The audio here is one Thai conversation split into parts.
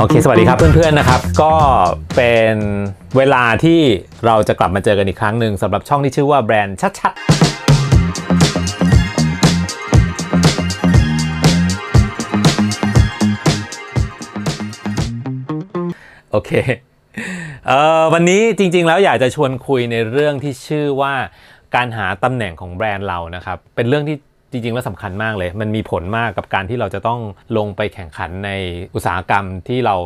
โอเค สวัสดีครับเพื่อนๆนะครับ ก็เป็นเวลาที่เราจะกลับมาเจอกันอีกครั้งหนึ่งสำหรับช่องที่ชื่อว่าแบรนด์ชัดๆโอเคเอ่อวันนี้จริง ๆ แล้วอยากจะชวนคุยในเรื่องที่ชื่อว่าการหาตำแหน่งของแบรนด์เรานะครับ เป็นเรื่องที่ จริงๆ แล้วสำคัญมากเลย มันมีผลมากกับการที่เราจะต้องลงไปแข่งขันในอุตสาหกรรมที่เรา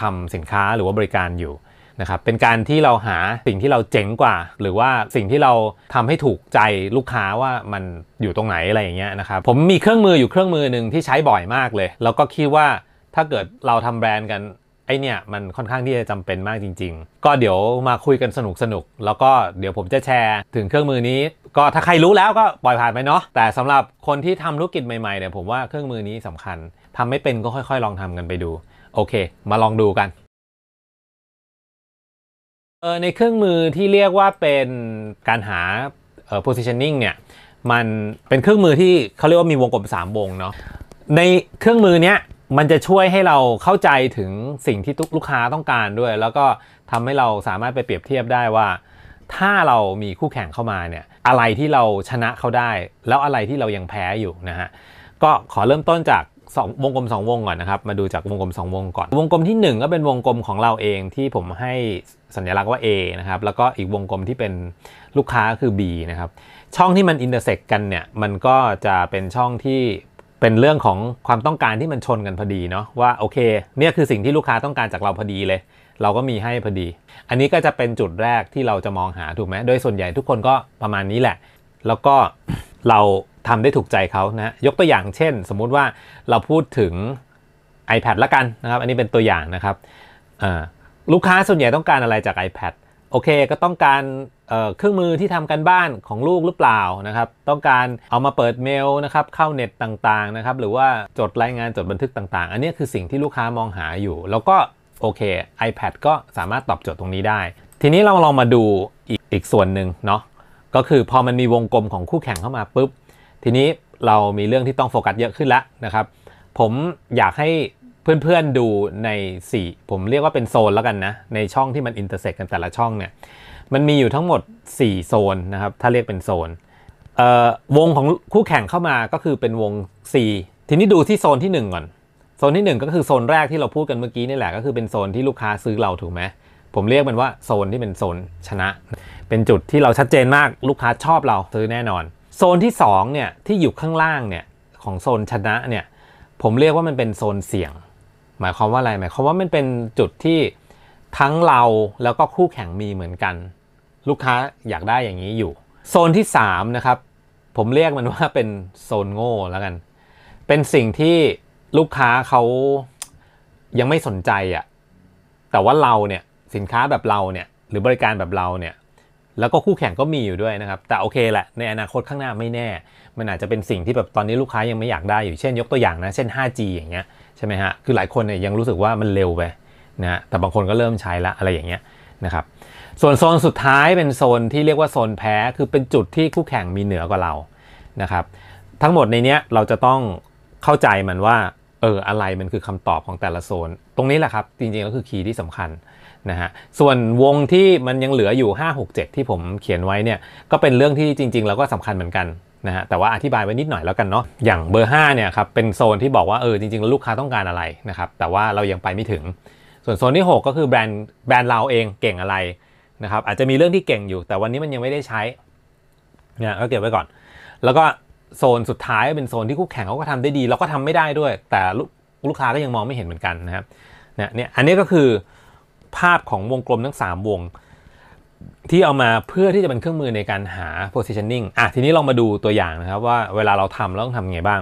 ทำสินค้าหรือว่าบริการอยู่นะครับเป็นการที่เราหาสิ่งที่เราเจ๋งกว่า หรือว่าสิ่งที่เราทำให้ถูกใจลูกค้าว่ามันอยู่ตรงไหนอะไรอย่างเงี้ยนะครับผมมีเครื่องมืออยู่เครื่องมือหนึ่งที่ใช้บ่อยมากเลย แล้วก็คิดว่าถ้าเกิดเราทำแบรนด์กัน ไอเนี่ยมันค่อนข้างที่จะจำเป็นมากจริง ๆ ก็เดี๋ยวมาคุยกันสนุกสนุกแล้วก็เดี๋ยวผมจะแชร์ถึงเครื่องมือนี้ ก็ถ้าใครรู้แล้วก็ปล่อยผ่านไปเนาะแต่สำหรับคนที่ทำธุรกิจใหม่ๆเนี่ยผมว่าเครื่องมือนี้สำคัญทำไม่เป็นก็ค่อย ๆ ลองทำกันไปดู โอเค มาลองดูกันเออในเครื่องมือที่เรียกว่าเป็นการหาเอ่อ positioning เนี่ยมันเป็นเครื่องมือที่เขาเรียกว่ามีวงกลม 3 วงเนาะในเครื่องมือเนี้ย มันจะช่วยให้เราเข้าใจถึงสิ่งที่ลูกค้าต้องการด้วย แล้วก็ทำให้เราสามารถไปเปรียบเทียบได้ว่า ถ้าเรามีคู่แข่งเข้ามาเนี่ยอะไรที่เราชนะเขาได้ แล้วอะไรที่เรายังแพ้อยู่นะฮะก็ขอเริ่มต้นจากสองวงกลม 2 วงก่อนนะครับ มาดูจากวงกลม 2 วงก่อน วงกลมที่ 1 ก็เป็นวงกลมของเราเองที่ผมให้สัญลักษณ์ว่า A นะครับ แล้วก็อีกวงกลมที่เป็นลูกค้าคือ B นะครับ ช่องที่มันอินเตอร์เซ็กกันเนี่ย มันก็จะเป็นช่องที่ เป็นเรื่องของความต้องการที่มันชนกันพอดีเนาะว่าโอเคเนี่ยคือสิ่งที่ลูกค้าต้องการจากเราพอดีเลย เราก็มีให้พอดี อันนี้ก็จะเป็นจุดแรกที่เราจะมองหาถูกไหมโดยส่วนใหญ่ทุกคนก็ประมาณนี้แหละ แล้วก็เราทำได้ถูกใจเขานะยกตัวอย่างเช่น สมมุติว่าเราพูดถึง iPad ละกันนะครับ อันนี้เป็นตัวอย่างนะครับลูกค้าส่วนใหญ่ต้องการอะไรจาก iPad โอเคก็ต้องการเเครื่องมือที่ทำกันบ้านของลูกหรือเปล่านะครับ ต้องการเอามาเปิดเมลนะครับเข้าเน็ตต่างๆนะครับหรือว่าจดรายงานจดบันทึกต่างๆ อันนี้คือสิ่งที่ลูกค้ามองหาอยู่ แล้วก็โอเค iPad ก็สามารถตอบโจทย์ตรงนี้ได้ ทีนี้เราลองมาดูอีกอีกส่วนหนึ่งเนาะก็คือพอมันมีวงกลมของคู่แข่งเข้ามาปุ๊บ ทีนี้เรามีเรื่องที่ต้องโฟกัสเยอะขึ้นแล้วนะครับ ผมอยากให้ เพื่อนๆดูใน 4 ผมเรียกว่าเป็นโซนแล้วกันนะ ในช่องที่มัน intersect กันแต่ละช่องเนี่ย มันมีอยู่ทั้งหมด 4 โซนนะครับ ถ้าเรียกเป็นโซนวงของคู่แข่งเข้ามาก็คือเป็นวง C ทีนี้ดูที่โซนที่ 1 ก่อน โซนที่ 1 ก็คือโซนแรกที่เราพูดกันเมื่อกี้นี่แหละ ก็คือเป็นโซนที่ลูกค้าซื้อเราถูกไหมผมเรียกมันว่าโซนที่เป็นโซนชนะ เป็นจุดที่เราชัดเจนมากลูกค้าชอบเราซื้อแน่นอน โซนที่2เนี่ยที่อยู่ข้างล่างเนี่ยของโซนชนะเนี่ยผมเรียกว่ามันเป็นโซนเสี่ยง หมายความว่าอะไรหมายความว่ามันเป็นจุดที่ทั้งเราแล้วก็คู่แข่งมีเหมือนกัน ลูกค้าอยากได้อย่างนี้อยู่ โซนที่3นะครับผมเรียกมันว่าเป็นโซนโง่แล้วกัน เป็นสิ่งที่ลูกค้าเขายังไม่สนใจอะ่ะแต่ว่าเราเนี่ยสินค้าแบบเราเนี่ยหรือบริการแบบเราเนี่ย แล้วก็คู่แข่งก็มีอยู่ด้วยนะครับ แต่โอเคแหละในอนาคตข้างหน้าไม่แน่ มันอาจจะเป็นสิ่งที่แบบตอนนี้ลูกค้ายังไม่อยากได้อยู่เช่นยกตัวอย่างนะ เช่น 5G อย่างเงี้ยใช่ไหมฮะคือหลายคนเนี่ยยังรู้สึกว่ามันเร็วไปนะแต่บางคนก็เริ่มใช้ละอะไรอย่างเงี้ยนะครับส่วนโซนสุดท้ายเป็นโซนที่เรียกว่าโซนแพ้คือเป็นจุดที่คู่แข่งมีเหนือกว่าเรานะครับทั้งหมดในเนี้ยเราจะต้องเข้าใจมันว่า เอออะไรมันคือคำตอบของแต่ละโซน ตรงนี้แหละครับ จริงๆก็คือคีย์ที่สำคัญนะฮะส่วนวงที่มันยังเหลืออยู่ 5 6 7 ที่ผมเขียนไว้เนี่ยก็เป็นเรื่องที่จริง ๆ แล้วก็สำคัญเหมือนกันนะฮะแต่ว่าอธิบายไว้นิดหน่อยแล้วกันเนาะอย่างเบอร์5เนี่ยครับเป็นโซนที่บอกว่าเออจริงๆแล้วลูกค้าต้องการอะไรนะครับแต่ว่าเรายังไปไม่ถึง ส่วนโซนที่ 6 ก็คือแบรนด์แบรนด์เราเองเก่งอะไรนะครับอาจจะมีเรื่องที่เก่งอยู่ แต่วันนี้มันยังไม่ได้ใช้เนี่ยก็เก็บไว้ก่อน แล้วก็ โซนสุดท้ายเป็นโซนที่คู่แข่งเขาก็ทำได้ดี เราก็ทำไม่ได้ด้วย แต่ลูกค้าก็ยังมองไม่เห็นเหมือนกันนะครับเนี่ยเนี่ยอันนี้ก็คือภาพของวงกลมทั้ง 3 วง ที่เอามาเพื่อที่จะเป็นเครื่องมือในการหา positioning อะทีนี้ลองมาดูตัวอย่างนะครับว่าเวลาเราทำเราต้องทำไงบ้าง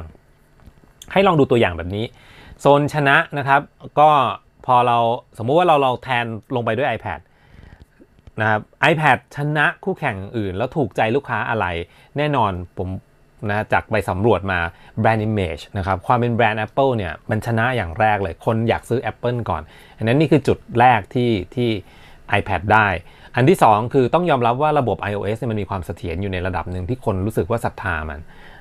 ให้ลองดูตัวอย่างแบบนี้ โซนชนะนะครับ ก็พอเราสมมุติว่าเราเราแทนลงไปด้วย iPad นะครับ iPad ชนะคู่แข่งอื่น แล้วถูกใจลูกค้าอะไร แน่นอนผม นะจากไปสำรวจมาแบรนด์ Image นะครับความเป็นแบรนด์ Apple เนี่ยมันชนะอย่างแรกเลย คนอยากซื้อ Apple ก่อน อันนั้นนี่คือจุดแรกที่ที่ iPad ได้ อันที่ 2 คือต้องยอมรับว่าระบบ iOS เนี่ยมันมีความเสถียรอยู่ในระดับหนึ่งที่คนรู้สึกว่าศรัทธามัน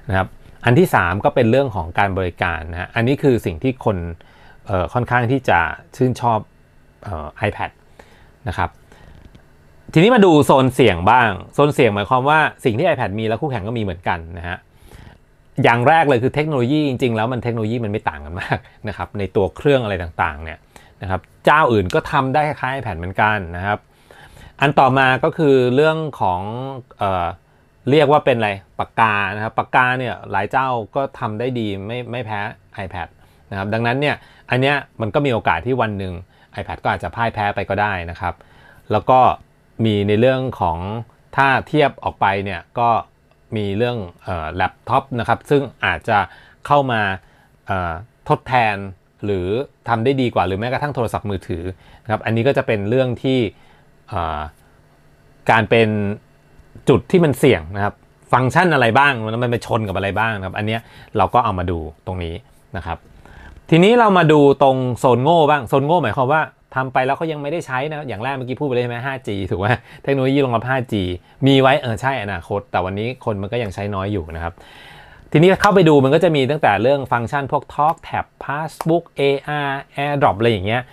นะครับอันที่ 3 ก็เป็นเรื่องของการบริการนะฮะอันนี้คือสิ่งที่คนค่อนข้างที่จะชื่นชอบออ iPad นะครับทีนี้มาดูโซนเสี่ยงบ้าง โซนเสี่ยงหมายความว่าสิ่งที่ iPad มีแล้วคู่แข่งก็มีเหมือนกันนะฮะ อย่างแรกเลยคือเทคโนโลยีจริงๆ แล้วมันเทคโนโลยีมันไม่ต่างกันมากนะครับในตัวเครื่องอะไรต่างๆเนี่ยนะครับเจ้าอื่นก็ทำได้คล้ายๆ iPad เหมือนกันนะครับ อันต่อมาก็คือเรื่องของเออเรียกว่าเป็นอะไรปากกานะครับปากกาเนี่ยหลายเจ้าก็ทำได้ดีไม่ไม่แพ้ iPad นะครับดังนั้นเนี่ยอันเนี้ยมันก็มีโอกาสที่วันหนึ่ง iPad ก็อาจจะพ่ายแพ้ไปก็ได้นะครับ แล้วก็มีในเรื่องของถ้าเทียบออกไปเนี่ยก็ มีเรื่องแล็ปท็อปนะครับ ซึ่งอาจจะเข้ามาทดแทนหรือทำได้ดีกว่าหรือแม้กระทั่งโทรศัพท์มือถือนะครับ อันนี้ก็จะเป็นเรื่องที่การเป็นจุดที่มันเสี่ยงนะครับ ฟังก์ชันอะไรบ้างแล้วมันไปชนกับอะไรบ้างนะครับ อันนี้เราก็เอามาดูตรงนี้นะครับ ทีนี้เรามาดูตรงโซนโง่บ้าง โซนโง่หมายความว่า ทำไปแล้วเขายังไม่ได้ใช้นะ อย่างแรกเมื่อกี้พูดไปเลยใช่ไหม 5G ถูกไหมเทคโนโลยีรองรับ 5G มีไว้เออใช่อนาคต แต่วันนี้คนมันก็ยังใช้น้อยอยู่นะครับ ทีนี้เข้าไปดูมันก็จะมีตั้งแต่เรื่องฟังก์ชันพวก Talk Tab Passbook AR AirDrop อะไรอย่างเงี้ย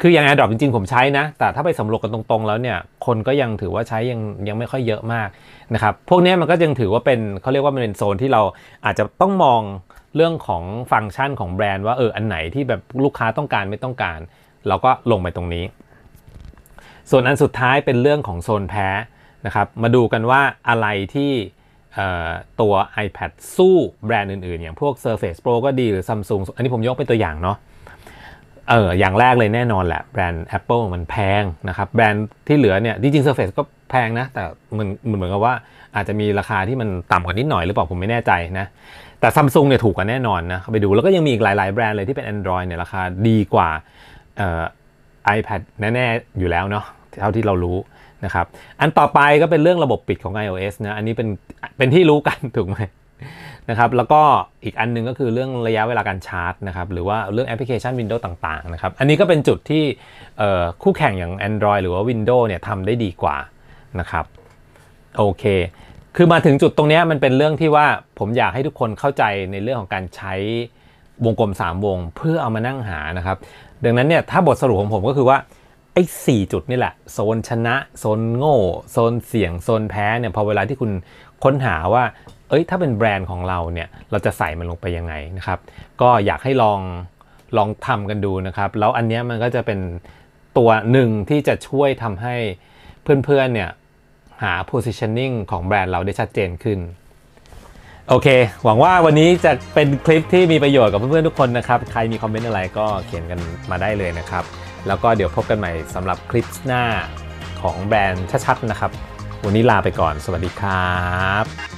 คืออย่าง AirDrop จริงๆ ผมใช้นะ แต่ถ้าไปสำรวจกันตรงๆ แล้วเนี่ย คนก็ยังถือว่าใช้ยังยังไม่ค่อยเยอะมากนะครับ พวกนี้มันก็ยังถือว่าเป็นเขาเรียกว่ามันเป็นโซนที่เราอาจจะต้องมองเรื่องของฟังก์ชันของแบรนด์ว่าเอออันไหนที่แบบลูกค้าต้องการไม่ต้องการ เราก็ลงไปตรงนี้ ส่วนอันสุดท้ายเป็นเรื่องของโซนแพ้นะครับ มาดูกันว่าอะไรที่ตัว iPad สู้แบรนด์อื่นๆ อย่างพวก Surface Pro ก็ดีหรือ Samsung อันนี้ผมยกเป็นตัวอย่างเนาะเอออย่างแรกเลยแน่นอนแหละแบรนด์ Apple มันแพงนะครับแบรนด์ที่เหลือเนี่ยจริงๆ Surface ก็แพงนะ แต่มันมันเหมือนกับว่าอาจจะมีราคาที่มันต่ำกว่านิดหน่อยหรือเปล่าผมไม่แน่ใจนะ แต่ซัมซุงเนี่ยถูกกว่าแน่นอนนะเข้าไปดูแล้วก็ยังมีอีกหลายๆ แบรนด์เลยที่เป็น Android เนี่ยราคาดีกว่า iPad แน่ ๆ อยู่แล้วเนาะเท่าที่เรารู้นะครับ อันต่อไปก็เป็นเรื่องระบบปิดของ iOS นะ อันนี้เป็นเป็นที่รู้กันถูกไหมนะครับ แล้วก็อีกอันหนึงก็คือเรื่องระยะเวลาการชาร์จนะครับ หรือว่าเรื่องแอปพลิเคชัน Windows ต่างๆนะครับ อันนี้ก็เป็นจุดที่คู่แข่งอย่าง Android หรือว่า Windows เนี่ยทำได้ดีกว่านะครับ โอเค คือมาถึงจุดตรงนี้มันเป็นเรื่องที่ว่าผมอยากให้ทุกคนเข้าใจในเรื่องของการใช้ วงกลม 3 วง เพื่อเอามานั่งหานะครับ ดังนั้นเนี่ยถ้าบทสรุปของผมก็คือว่าไอ้สจุดนี่แหละ โซนชนะ โซนโง่ โซนเสี่ยง โซนแพ้เนี่ยพอเวลาที่คุณค้นหาว่า เอ้ยถ้าเป็นแบรนด์ของเราเนี่ยเราจะใส่มันลงไปยังไงนะครับ ก็อยากให้ลองลองทำกันดูนะครับ แล้วอันนี้มันก็จะเป็นตัวหนึ่งที่จะช่วยทำให้เพื่อนๆเนี่ยหา positioning ของแบรนด์เราได้ชัดเจนขึ้น โอเค หวังว่าวันนี้จะเป็นคลิปที่มีประโยชน์กับเพื่อนๆทุกคนนะครับ ใครมีคอมเมนต์อะไรก็เขียนกันมาได้เลยนะครับ แล้วก็เดี๋ยวพบกันใหม่สำหรับคลิปหน้าของแบรนด์ชัดๆนะครับ วันนี้ลาไปก่อน สวัสดีครับ